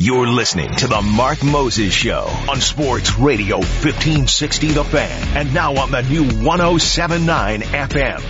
You're listening to the Mark Moses Show on Sports Radio 1560 The Fan and now on the new 1079 FM.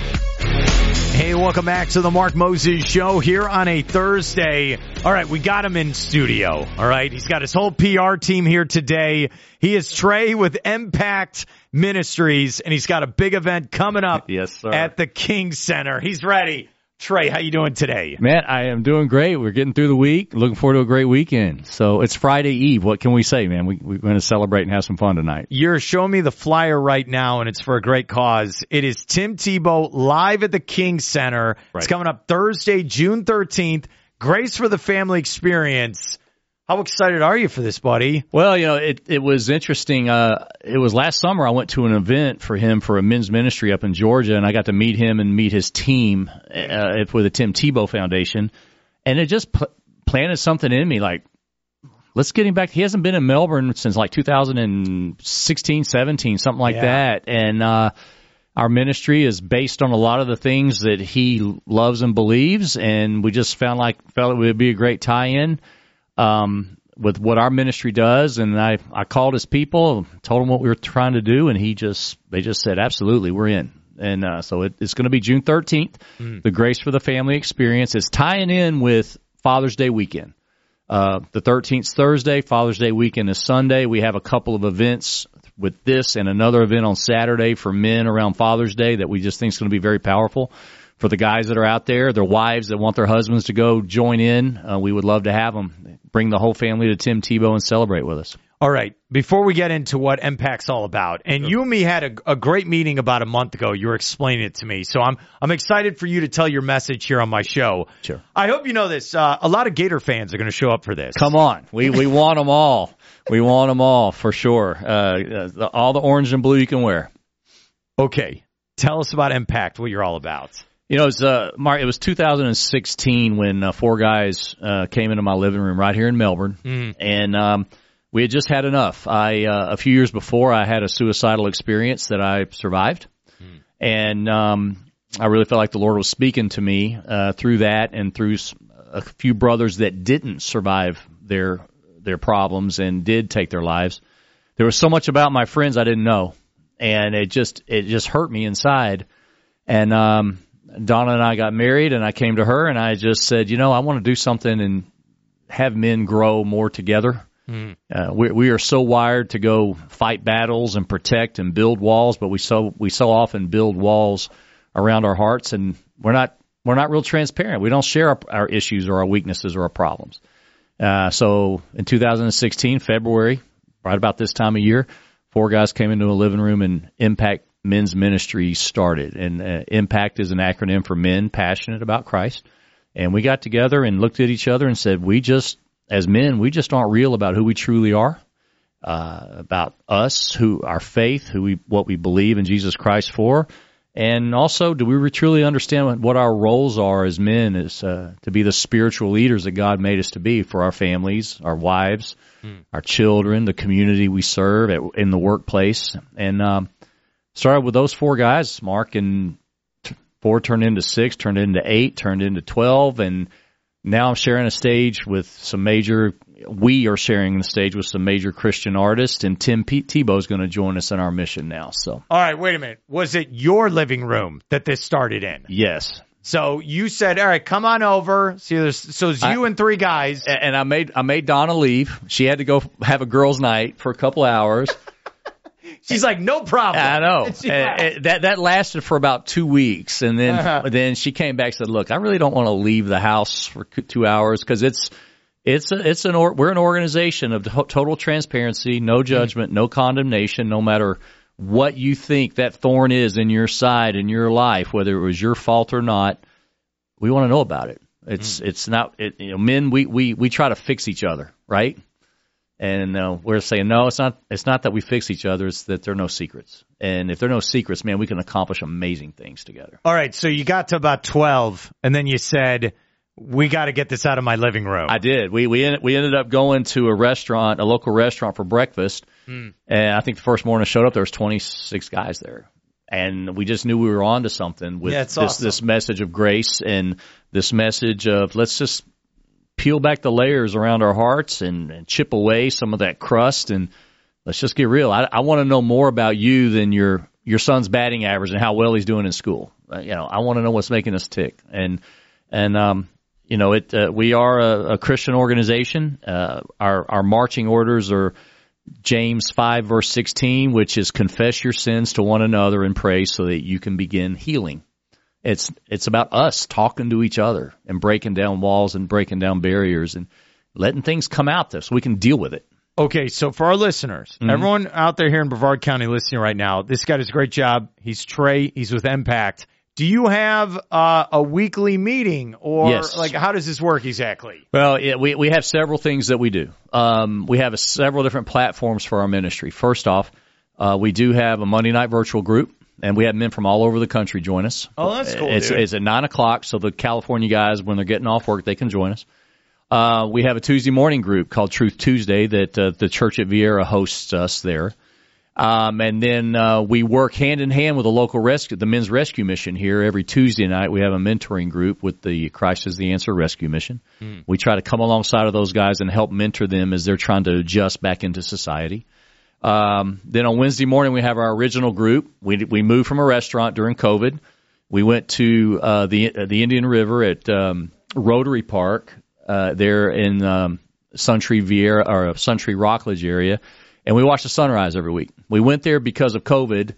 Hey, welcome back to the Mark Moses Show here on a Thursday. All right, we got him in studio. All right, he's got his whole PR team here today. He is Trey with MPACT Ministries, and he's got a big event coming up yes, sir. at the King Center. He's ready. Trey, how you doing today? Man, I am doing great. We're getting through the week. Looking forward to a great weekend. So it's Friday Eve. What can we say, man? We, we're going to celebrate and have some fun tonight. You're showing me the flyer right now, and it's for a great cause. It is Tim Tebow live at the King Center. Right. It's coming up Thursday, June 13th. Grace for the Family Experience. How excited are you for this, buddy? Well, you know, it it was interesting. Uh, it was last summer. I went to an event for him for a men's ministry up in Georgia, and I got to meet him and meet his team uh, with the Tim Tebow Foundation, and it just pl- planted something in me. Like, let's get him back. He hasn't been in Melbourne since like 2016, 17, something like Yeah. that, and. uh our ministry is based on a lot of the things that he loves and believes, and we just found like felt it would be a great tie-in um, with what our ministry does. And I I called his people, told them what we were trying to do, and he just they just said absolutely we're in. And uh, so it, it's going to be June 13th, the Grace for the Family Experience. It's tying in with Father's Day weekend. Uh, the 13th Thursday, Father's Day weekend is Sunday. We have a couple of events with this and another event on Saturday for men around Father's Day that we just think is going to be very powerful for the guys that are out there, their wives that want their husbands to go join in. Uh, we would love to have them bring the whole family to Tim Tebow and celebrate with us. All right. Before we get into what MPACT's all about, and you and me had a, a great meeting about a month ago. You were explaining it to me, so I'm I'm excited for you to tell your message here on my show. Sure. I hope you know this. Uh, a lot of Gator fans are going to show up for this. Come on, we we want them all. We want them all for sure. Uh, all the orange and blue you can wear. Okay. Tell us about MPACT. What you're all about. You know, it's uh, Mark. It was 2016 when uh, four guys uh, came into my living room right here in Melbourne, and um, we had just had enough. I uh, a few years before I had a suicidal experience that I survived, and um, I really felt like the Lord was speaking to me uh, through that and through a few brothers that didn't survive their their problems and did take their lives. There was so much about my friends I didn't know, and it just it just hurt me inside. And um, Donna and I got married, and I came to her and I just said, you know, I want to do something and have men grow more together. Uh, we, we are so wired to go fight battles and protect and build walls, but we so we so often build walls around our hearts, and we're not we're not real transparent. We don't share our, our issues or our weaknesses or our problems. Uh, so in 2016, February, right about this time of year, four guys came into a living room and MPACT Men's Ministry started. And uh, MPACT is an acronym for men passionate about Christ. And we got together and looked at each other and said, we just, as men, we just aren't real about who we truly are, uh, about us, who our faith, who we, what we believe in Jesus Christ for. And also, do we truly understand what- our roles are as men is uh, to be the spiritual leaders that God made us to be for our families, our wives, our children, the community we serve at, in the workplace, and um, started with those four guys, Mark, and four turned into six, turned into eight, turned into twelve, and now I'm sharing a stage with some major. We are sharing the stage with some major Christian artists, and Tim P- Tebow is going to join us in our mission now. So All right. Wait a minute. Was it your living room that this started in? yes, So you said, all right, come on over. See, there's, so it's you and three guys. And I made I made Donna leave. She had to go have a girls' night for a couple hours. She's like, no problem. I know And she Uh, laughed. uh, that that lasted for about two weeks, and then Uh-huh. then she came back and said, "Look, I really don't want to leave the house for two hours because it's it's a, it's an or, we're an organization of total transparency, no judgment, no condemnation, no matter." What you think that thorn is in your side in your life, whether it was your fault or not, we want to know about it. It's it's not it, you know men we we we try to fix each other, right? And uh, we're saying no, it's not. It's not that we fix each other. It's that there are no secrets. And if there are no secrets, man, we can accomplish amazing things together. All right. So you got to about 12 and then you said, we got to get this out of my living room. I did. We we ended, we ended up going to a restaurant, a local restaurant for breakfast. And I think the first morning I showed up, there was 26 guys there. And we just knew we were on to something with Yeah, this awesome. this message of grace and this message of let's just peel back the layers around our hearts and, and chip away some of that crust and let's just get real. I, I want to know more about you than your your son's batting average and how well he's doing in school. Uh, you know, I want to know what's making us tick. And and um, you know, it uh, we are a, a Christian organization. Uh, our our marching orders are James five verse sixteen, which is confess your sins to one another and pray so that you can begin healing. It's it's about us talking to each other and breaking down walls and breaking down barriers and letting things come out so we can deal with it. Okay, so for our listeners, mm-hmm. everyone out there here in Brevard County listening right now, this guy does a great job. He's Trey. He's with Impact. Do you have uh, a weekly meeting, or yes. like how does this work exactly? Well, yeah, we we have several things that we do. Um, we have a, several different platforms for our ministry. First off, uh, we do have a Monday night virtual group and we have men from all over the country join us. Oh, that's cool. It's, it's at nine o'clock, so the California guys, when they're getting off work, they can join us. Uh, we have a Tuesday morning group called Truth Tuesday that uh, the church at Viera hosts us there. Um, and then uh, we work hand in hand with the local rescue, the men's rescue mission here. Every Tuesday night, we have a mentoring group with the Christ is the Answer Rescue Mission. Mm. We try to come alongside of those guys and help mentor them as they're trying to adjust back into society. Um, then on Wednesday morning, we have our original group. We we moved from a restaurant during COVID. We went to uh, the uh, the Indian River at um, Rotary Park uh, there in um, Suntree Viera or Suntree Rockledge area, and we watched the sunrise every week. We went there because of COVID,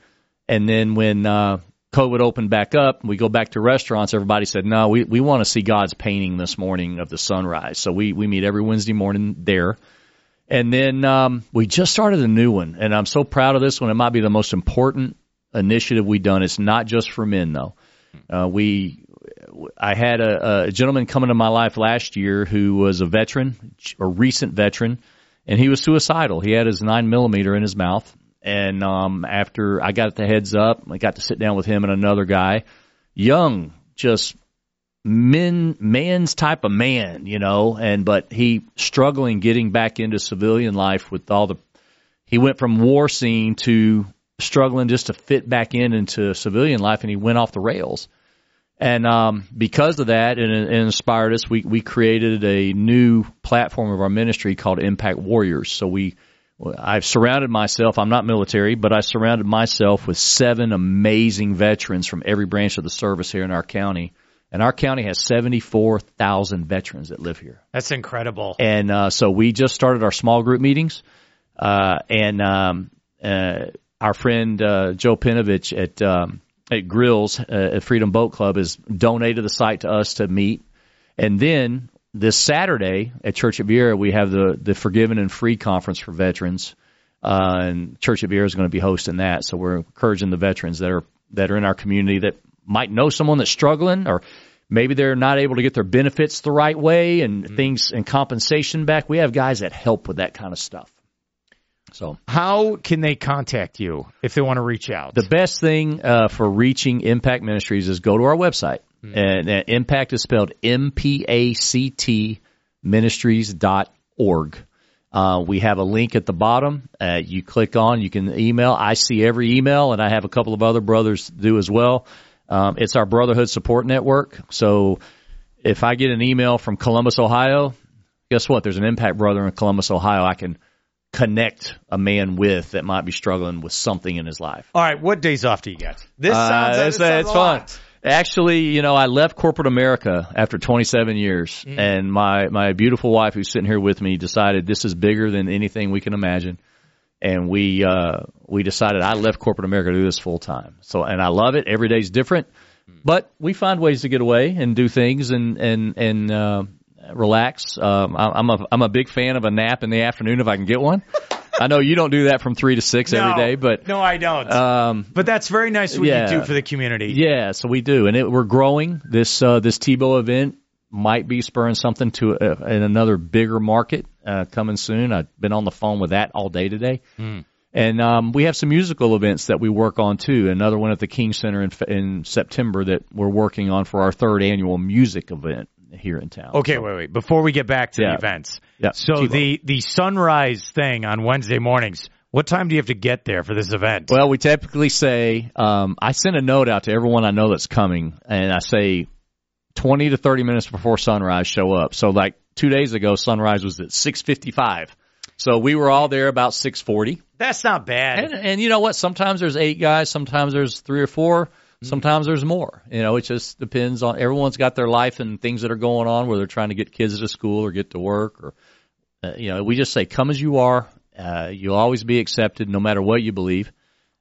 and then when uh, COVID opened back up, we go back to restaurants. Everybody said, "No, we we want to see God's painting this morning of the sunrise." So we we meet every Wednesday morning there. And then um, we just started a new one, and I'm so proud of this one. It might be the most important initiative we've done. It's not just for men, though. Uh, we, I had a, a gentleman come into my life last year who was a veteran, a recent veteran, and he was suicidal. He had his nine millimeter in his mouth, and um, after I got the heads up, I got to sit down with him and another guy, young, just men man's type of man, you know, and but he struggling getting back into civilian life with all the he went from war scene to struggling just to fit back in into civilian life and he went off the rails. And um, because of that, and it, it inspired us, we, we created a new platform of our ministry called MPACT Warriors. So we, I've surrounded myself. I'm not military, but I surrounded myself with seven amazing veterans from every branch of the service here in our county and our county has 74,000 veterans that live here. That's incredible. And uh, so we just started our small group meetings. Uh, and um, uh, our friend uh, Joe Pinovich at um, at Grills uh, at Freedom Boat Club has donated the site to us to meet. And then this Saturday at Church of Viera, we have the the Forgiven and Free conference for veterans. Uh, and Church of Viera is going to be hosting that. So we're encouraging the veterans that are that are in our community that might know someone that's struggling or maybe they're not able to get their benefits the right way and mm-hmm. things and compensation back. We have guys that help with that kind of stuff. So, how can they contact you if they want to reach out? The best thing uh, for reaching MPACT Ministries is go to our website. Mm-hmm. And, MPACT is spelled M P A C T Ministries.org. Uh, we have a link at the bottom. Uh, you click on, you can email. I see every email, and I have a couple of other brothers do as well. Um, it's our Brotherhood Support Network. So if I get an email from Columbus, Ohio, guess what? There's an MPACT Brother in Columbus, Ohio. I can connect a man with that might be struggling with something in his life. All right, what days off do you get? This uh, sounds, uh, it's, sounds it's fun. Actually, you know, I left corporate America after 27 years, mm. and my my beautiful wife, who's sitting here with me, decided this is bigger than anything we can imagine and we uh, we decided I left corporate America to do this full time. So and I love it. Every day's different, but we find ways to get away and do things and and and uh, relax. Um, I'm a I'm a big fan of a nap in the afternoon if I can get one. I know you don't do that from three to six no, every day, but no, I don't. Um, but that's very nice what yeah, you do for the community. Yeah, so we do, and it, we're growing. This uh, this Tebow event might be spurring something to uh, in another bigger market uh, coming soon. I've been on the phone with that all day today. Mm. And um, we have some musical events that we work on too. Another one at the King Center in, in September that we're working on for our third annual music event here in town. Okay, so, wait, wait. Before we get back to yeah. the events, yeah. So the the sunrise thing on Wednesday mornings. What time do you have to get there for this event? Well, we typically say um, I send a note out to everyone I know that's coming, and I say 20 to 30 minutes before sunrise show up. So like two days ago, sunrise was at 6:55. So we were all there about 6:40. That's not bad. And, and you know what? Sometimes there's eight guys. Sometimes there's three or four. Sometimes there's more. You know, it just depends on everyone's got their life and things that are going on where they're trying to get kids to school or get to work or, uh, you know, we just say come as you are. Uh, you'll always be accepted no matter what you believe.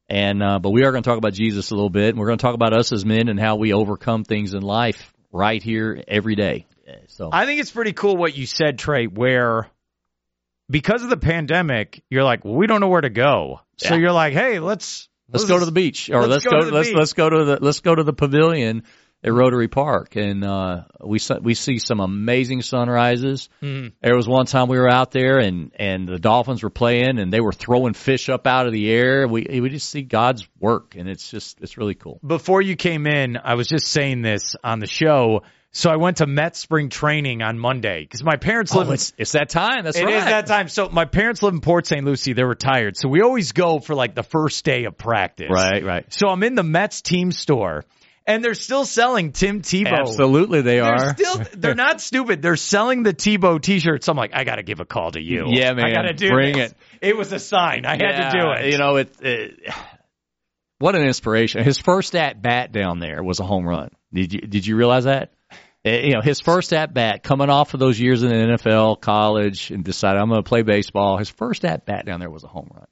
And, uh, but we are going to talk about Jesus a little bit and we're going to talk about us as men and how we overcome things in life right here every day. So I think it's pretty cool what you said, Trey, where because of the pandemic, you're like, well, we don't know where to go. So Yeah. you're like, hey, let's let's go to the beach or let's let's, go go, to the let's beach. let's go to the let's go to the pavilion at Rotary Park and uh we we see some amazing sunrises. Mhm. There was one time we were out there and and the Dolphins were playing and they were throwing fish up out of the air. We we just see God's work and it's just it's really cool. before you came in, I was just saying this on the show. So I went to Met spring training on Monday because my parents live. Oh, it's it's that time. That's It right. is that time. So my parents live in Port St. Lucie. They're retired. So we always go for like the first day of practice. Right, right. So I'm in the Mets team store and they're still selling Tim Tebow. Absolutely, they They're are. still, they're not stupid. They're selling the Tebow t-shirts. I'm like, I got to give a call to you. Yeah, man. I got to do Bring this. it. It was a sign. I had to do it. You know, it, it what an inspiration. His first at bat down there was a home run. Did you did you realize that? Eh, You know, his first at bat coming off of those years in the NFL, college, and decided I'm going to play baseball. His first at bat down there was a home run,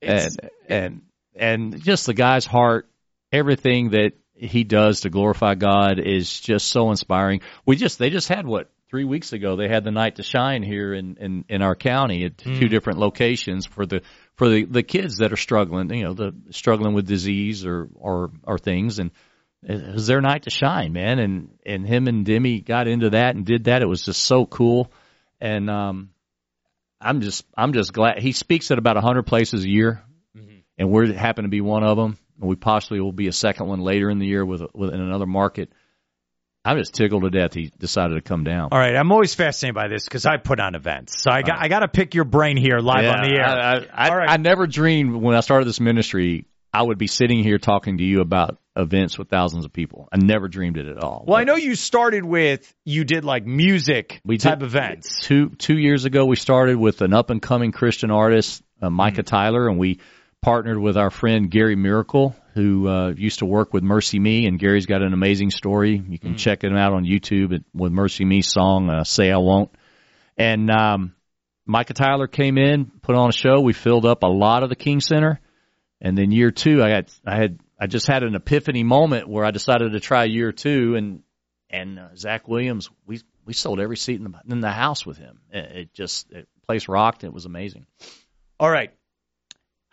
It's- and and and just the guy's heart, everything that he does to glorify God is just so inspiring. We just they just had what three weeks ago they had the night to shine here in in, in our county at two different locations for the for the the kids that are struggling, you know, the struggling with disease or or or things and. It was their night to shine, man, and and him and Demi got into that and did that. It was just so cool, and um, I'm just I'm just glad he speaks at about a hundred places a year, and we happen to be one of them. And we possibly will be a second one later in the year with with in another market. I'm just tickled to death he decided to come down. All right, I'm always fascinated by this because I put on events, so I got I got to pick your brain here live on the air. I, I, I, All right. I never dreamed when I started this ministry I would be sitting here talking to you about events with thousands of people. I never dreamed it at all. well, I know you started with you did like music we type did- events. Two two years ago, we started with an up and coming Christian artist, uh, Micah Mm-hmm. Tyler, and we partnered with our friend Gary Miracle, who uh, used to work with MercyMe. And Gary's got an amazing story. You can Mm. check it out on YouTube at, with MercyMe song uh, "Say I Won't." And um, Micah Tyler came in, put on a show. We filled up a lot of the King Center, and then year two, I got I had I just had an epiphany moment where I decided to try year two, and and uh, Zach Williams, we we sold every seat in the in the house with him. It, it just the place rocked. It was amazing. All right,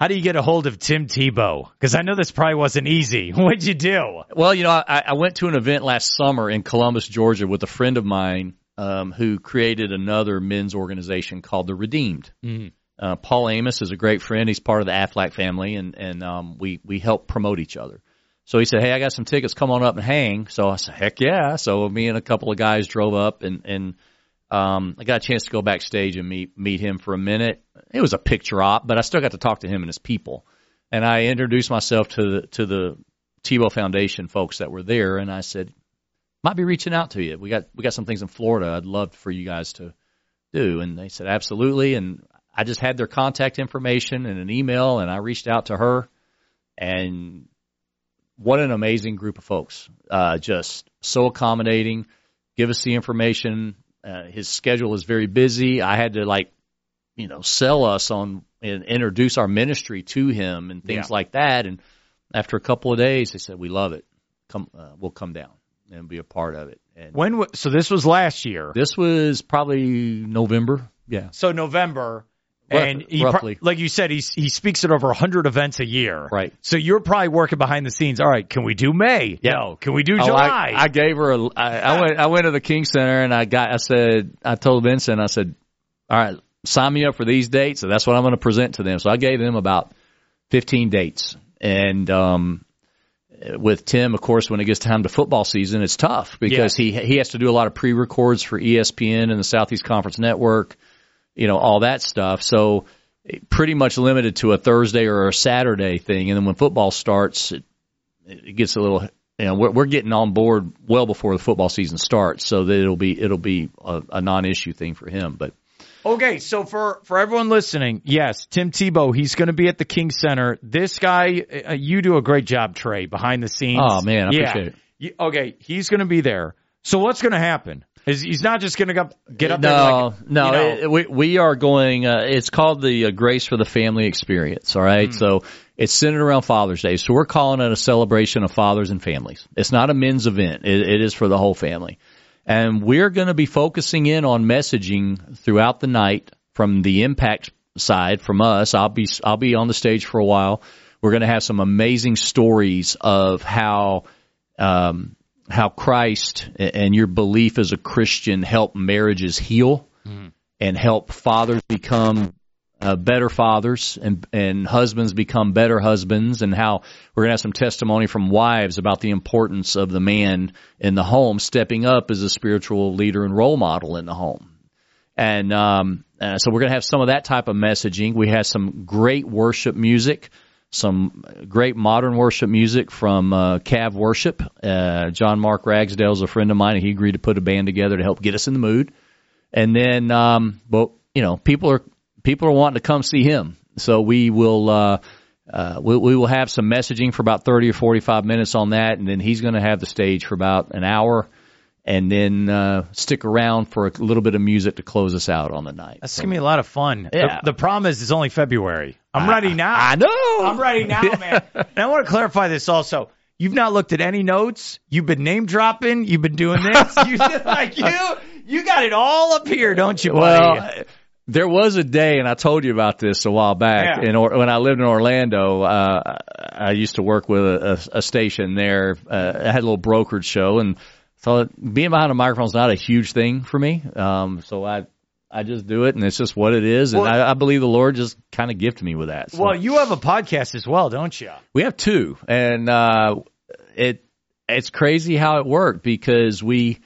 how do you get a hold of Tim Tebow? Because I know this probably wasn't easy. What'd you do? Well, you know, I, I went to an event last summer in Columbus, Georgia, with a friend of mine um, who created another men's organization called the Redeemed. Uh, Paul Amos is a great friend. He's part of the Aflac family, and and um, we we help promote each other. So he said, "Hey, I got some tickets. Come on up and hang." So I said, "Heck yeah!" So me and a couple of guys drove up, and and um, I got a chance to go backstage and meet meet him for a minute. It was a picture op, but I still got to talk to him and his people. And I introduced myself to the to the Tebow Foundation folks that were there, and I said, "Might be reaching out to you. We got we got some things in Florida. I'd love for you guys to do." And they said, "Absolutely." And I just had their contact information and an email, and I reached out to her, and what an amazing group of folks. Uh, just so accommodating. Give us the information. Uh, his schedule is very busy. I had to like, you know, sell us on and introduce our ministry to him and things Yeah. like that. And after a couple of days, they said, "We love it. Come, uh, we'll come down and be a part of it." And When? wa- So this was last year. this was probably November. Yeah. So November. And he, roughly. like you said, he he speaks at over 100 events a year. Right. So you're probably working behind the scenes. All right, can we do May? Yeah. No. Can we do Oh, July? I, I gave her a. I, I went. I went to the King Center and I got. I said. I told Vincent. I said, "All right, sign me up for these dates." So that's what I'm going to present to them. So I gave them about 15 dates. And um, with Tim, of course, when it gets time to football season, it's tough because he he has to do a lot of pre-records for ESPN and the Southeast Conference Network. You know all that stuff. So pretty much limited to a Thursday or a Saturday thing. And then when football starts, it, it gets a little you know, we're, we're getting on board well before the football season starts, so that it'll be it'll be a, a non-issue thing for him. But Okay, so for for everyone listening, yes, Tim Tebow, he's going to be at the King Center. This guy, uh, you do a great job, Trey, behind the scenes. Oh man, I yeah. appreciate it. You- okay, he's going to be there. So what's going to happen? Is he's not just going to get up no, there? Like, no, you know, it- we we are going. Uh, it's called the uh, Grace for the Family Experience. All right, right, so it's centered around Father's Day. So we're calling it a celebration of fathers and families. It's not a men's event. It, it is for the whole family, and we're going to be focusing in on messaging throughout the night from the MPACT side from us. I'll be I'll be on the stage for a while. We're going to have some amazing stories of how. Um, how Christ and your belief as a Christian help marriages heal and help fathers become uh, better fathers and and husbands become better husbands and how we're going to have some testimony from wives about the importance of the man in the home stepping up as a spiritual leader and role model in the home. And um, uh, so we're going to have some of that type of messaging. We have some great worship music, some great modern worship music from uh, Cav Worship. Uh, John Mark Ragsdale is a friend of mine, and he agreed to put a band together to help get us in the mood. And then, um, but you know, people are people are wanting to come see him, so we will. Uh, uh, we, we will have some messaging for about 30 or 45 minutes on that, and then he's going to have the stage for about an hour, and then uh, stick around for a little bit of music to close us out on the night. that's going to be a lot of fun. Yeah. The, the problem is, it's only February. I'm ready now. I know. I'm ready now, man. And I want to clarify this also. You've not looked at any notes. You've been name dropping. You've been doing this. You like you. You got it all up here, don't you, buddy? Well, there was a day, and I told you about this a while back. Yeah. In or, when I lived in Orlando, uh, I used to work with a, a, a station there. Uh, I had a little brokerage show, and so being behind a microphone is not a huge thing for me. Um, so I. I just do it, and it's just what it is, and Well- I, I believe the Lord just kind of gifted me with that. So well, you have a podcast as well, don't you? we have two, and uh, it it's crazy how it worked because we,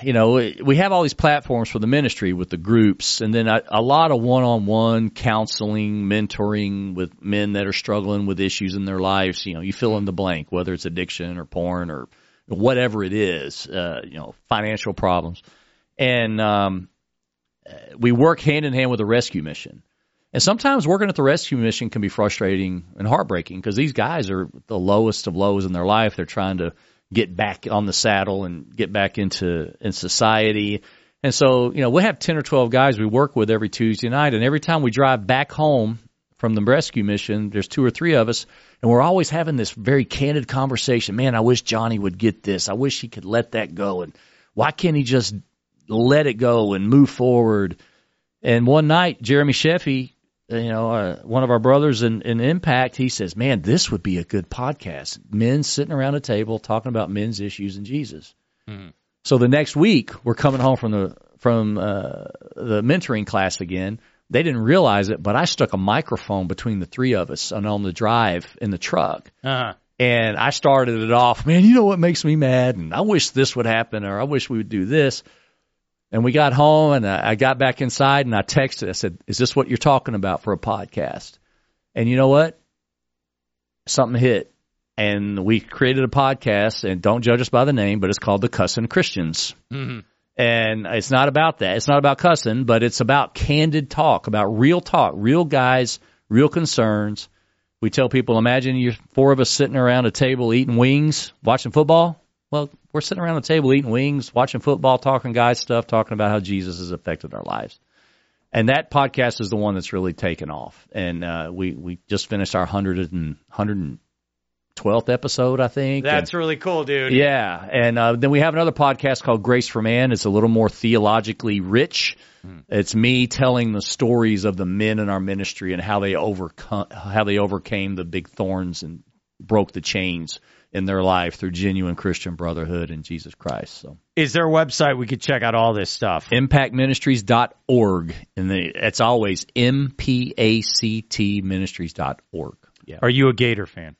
you know, we have all these platforms for the ministry with the groups, and then a, a lot of one-on-one counseling, mentoring with men that are struggling with issues in their lives. You know, you fill in the blank, whether it's addiction or porn or whatever it is. Uh, you know, financial problems, and um, we work hand in hand with a rescue mission. And sometimes working at the rescue mission can be frustrating and heartbreaking because these guys are the lowest of lows in their life. They're trying to get back on the saddle and get back into in society. And so, you know, we have 10 or 12 guys we work with every Tuesday night. And every time we drive back home from the rescue mission, there's two or three of us. And we're always having this very candid conversation. Man, I wish Johnny would get this. I wish he could let that go. And why can't he just let it go and move forward? And one night, Jeremy Sheffy, you know, uh, one of our brothers in, in MPACT, he says, "Man, this would be a good podcast. Men sitting around a table talking about men's issues and Jesus." So the next week, we're coming home from the from uh, the mentoring class again. They didn't realize it, but I stuck a microphone between the three of us and on the drive in the truck. Uh-huh. And I started it off, man, you know what makes me mad? And I wish this would happen or I wish we would do this. And we got home and I I got back inside and I texted. I said, is this what you're talking about for a podcast? And you know what? Something hit. And we created a podcast and don't judge us by the name, but it's called The Cussin' Christians. Mhm. And it's not about that. It's not about cussing, but it's about candid talk, about real talk, real guys, real concerns. We tell people, imagine you're four of us sitting around a table eating wings, watching football. Well, we're sitting around the table eating wings, watching football, talking guys stuff, talking about how Jesus has affected our lives. And that podcast is the one that's really taken off. And uh, we we just finished our hundred and hundred and twelfth episode, I think. And- That's really cool, dude. yeah, and uh, then we have another podcast called Grace for Man. It's a little more theologically rich. It's me telling the stories of the men in our ministry and how they overcome, how they overcame the big thorns and broke the chains in their life through genuine Christian brotherhood in Jesus Christ. So Is there a website we could check out all this stuff? mpactministries.org, and the, it's always mpactministries.org. Yeah, Are you a Gator fan?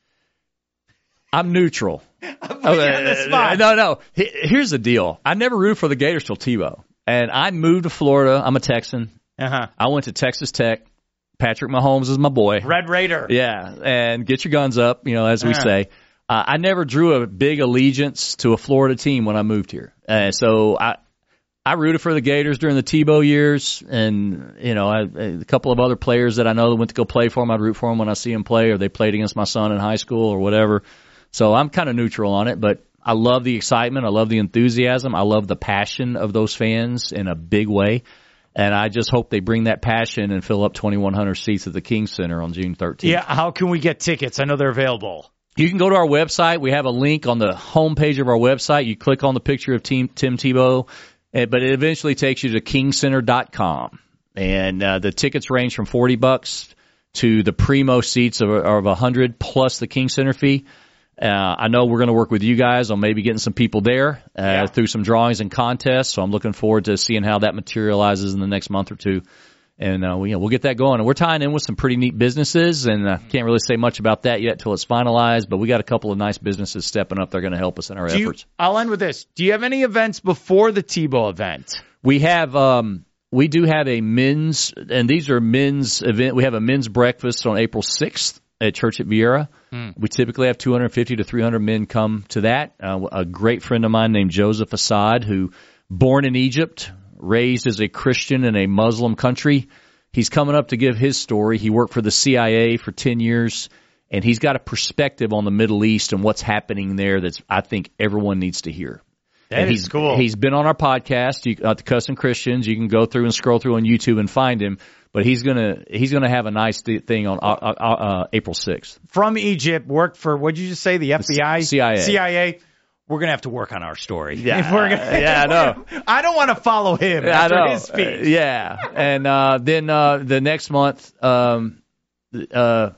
I'm neutral. Put you on the spot. No, no. Here's the deal. I never rooted for the Gators till Tebow. And I moved to Florida. I'm a Texan. Uh-huh. I went to Texas Tech. Patrick Mahomes is my boy. Red Raider. Yeah, and get your guns up, you know, as we Yeah. say. uh, I never drew a big allegiance to a Florida team when I moved here. Uh, so I, I rooted for the Gators during the Tebow years, and you know, I, a couple of other players that I know that went to go play for them. I'd root for them when I see them play, or they played against my son in high school, or whatever. So I'm kind of neutral on it, but I love the excitement. I love the enthusiasm. I love the passion of those fans in a big way. And I just hope they bring that passion and fill up 2,100 seats at the King Center on June 13th. Yeah, how can we get tickets? I know they're available. You can go to our website. We have a link on the homepage of our website. You click on the picture of Team, Tim Tebow, eh, but it eventually takes you to kingcenter.com. And uh, the tickets range from 40 bucks to the primo seats of, of 100 plus the King Center fee. Uh, I know we're going to work with you guys on maybe getting some people there uh, yeah. through some drawings and contests. So I'm looking forward to seeing how that materializes in the next month or two. And uh, we, you know, we'll get that going. And we're tying in with some pretty neat businesses, and uh, can't really say much about that yet till it's finalized. But we got a couple of nice businesses stepping up. They're going to help us in our Do efforts. You, I'll end with this. Do you have any events before the Tebow event? We have. Um, we do have a men's, and these are men's event. We have a men's breakfast on April 6th at Church at Viera. Mm. We typically have 250 to 300 men come to that. Uh, a great friend of mine named Joseph Assad, who born in Egypt, raised as a Christian in a Muslim country. He's coming up to give his story. He worked for the CIA for 10 years and he's got a perspective on the Middle East and what's happening there that's I think everyone needs to hear. That and is he's, cool. He's been on our podcast, you, uh, the Cussing Christians. You can go through and scroll through on YouTube and find him but he's gonna he's gonna have a nice thing on uh, uh, uh, April sixth. From Egypt, worked for what did you just say? The FBI, CIA, CIA. We're gonna have to work on our story. Yeah, gonna, yeah, I know. I don't want to follow him I know. his speech. yeah, and uh, then uh, the next month, um, uh,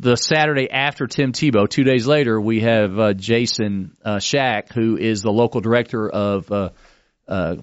the Saturday after Tim Tebow, two days later, we have uh, Jason uh, Shack, who is the local director of. Uh, uh,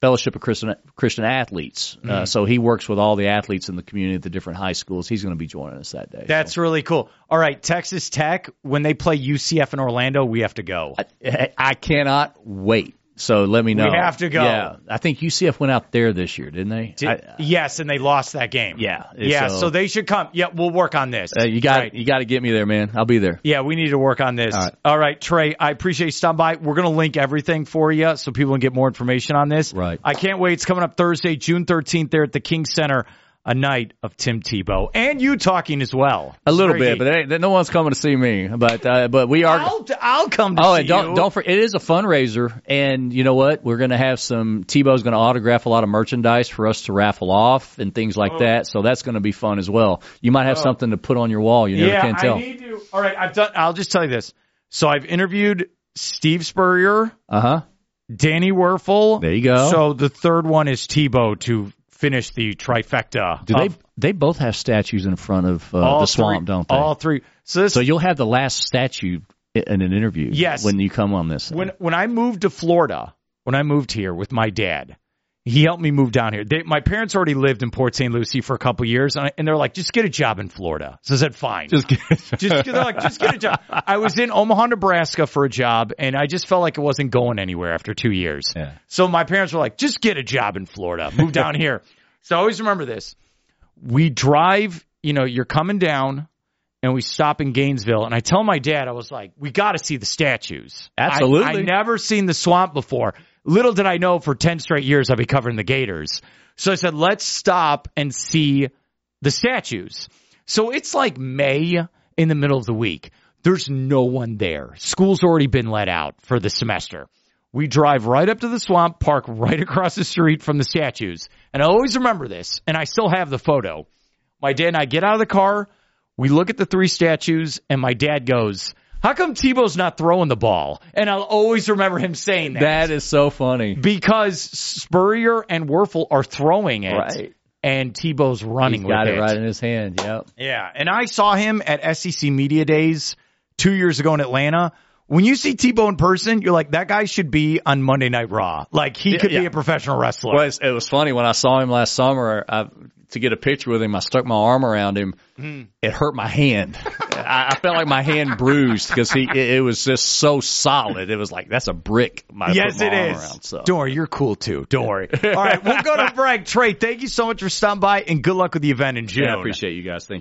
Fellowship of Christian Christian Athletes. Uh, mm-hmm. So he works with all the athletes in the community at the different high schools. He's going to be joining us that day. That's so. really cool. All right, Texas Tech when they play UCF in Orlando, we have to go. I, I cannot wait. So let me know. We have to go. Yeah, I think UCF went out there this year, didn't they? Did, I, yes, and they lost that game. Yeah, yeah. So, so they should come. Yeah, we'll work on this. Uh, you got right. you got to get me there, man. I'll be there. Yeah, we need to work on this. All right, All right Trey. I appreciate you stopping by. We're gonna link everything for you so people can get more information on this. Right. I can't wait. It's coming up Thursday, June thirteenth, there at the King Center a night of Tim Tebow and you talking as well. A little bit, but no one's coming to see me. But uh, but we are. I'll, I'll come to oh, see and don't you. don't for, it is a fundraiser, and you know what? We're going to have some Tebow's going to autograph a lot of merchandise for us to raffle off and things like oh. that. So that's going to be fun as well. You might have oh. something to put on your wall. You never yeah, can tell. I need to. All right, I've done. I'll just tell you this. So I've interviewed Steve Spurrier. Uh huh. Danny Wuerffel. There you go. So the third one is Tebow to finish the trifecta. Do they they both have statues in front of uh, the swamp, three, don't they? All three. So, this, so you'll have the last statue in an interview. Yes. When you come on this. When when I moved to Florida, when I moved here with my dad, he helped me move down here. They, my parents already lived in Port St. Lucie for a couple years, and, I, and, they're like, "Just get a job in Florida." So I said, "Fine, just get, just they're like, just get a job." I was in Omaha, Nebraska for a job, and I just felt like it wasn't going anywhere after two years. Yeah. So my parents were like, "Just get a job in Florida, move down here." So I always remember this: we drive. You know, you're coming down, and we stop in Gainesville, and I tell my dad, I was like, "We got to see the statues." Absolutely, I, I never seen the swamp before. Little did I know for 10 straight years I'd be covering the Gators. So I said, let's stop and see the statues. So it's like May in the middle of the week. There's no one there. School's already been let out for the semester. We drive right up to the swamp, park right across the street from the statues. And I always remember this, and I still have the photo. My dad and I get out of the car, we look at the three statues, and my dad goes, how come Tebow's not throwing the ball? And I'll always remember him saying that. That is so funny. Because Spurrier and Wuerffel are throwing it. Right. And Tebow's running He's got it, it right in his hand. Yep. Yeah. And I saw him at SEC Media Days two years ago in Atlanta. When you see Tebow in person, you're like, that guy should be on Monday Night Raw. Like he could yeah. be a professional wrestler. Well, it was funny when I saw him last summer. I to get a picture with him, I stuck my arm around him. Mm. It hurt my hand. I, I, felt like my hand bruised because he it, it, was just so solid. It was like that's a brick. My, yes, my it is. Around, so. Don't worry, you're cool too. Don't worry. All right, we'll go to break. Trey, thank you so much for stopping by, and good luck with the event in June. Yeah, I appreciate you guys. Thank you.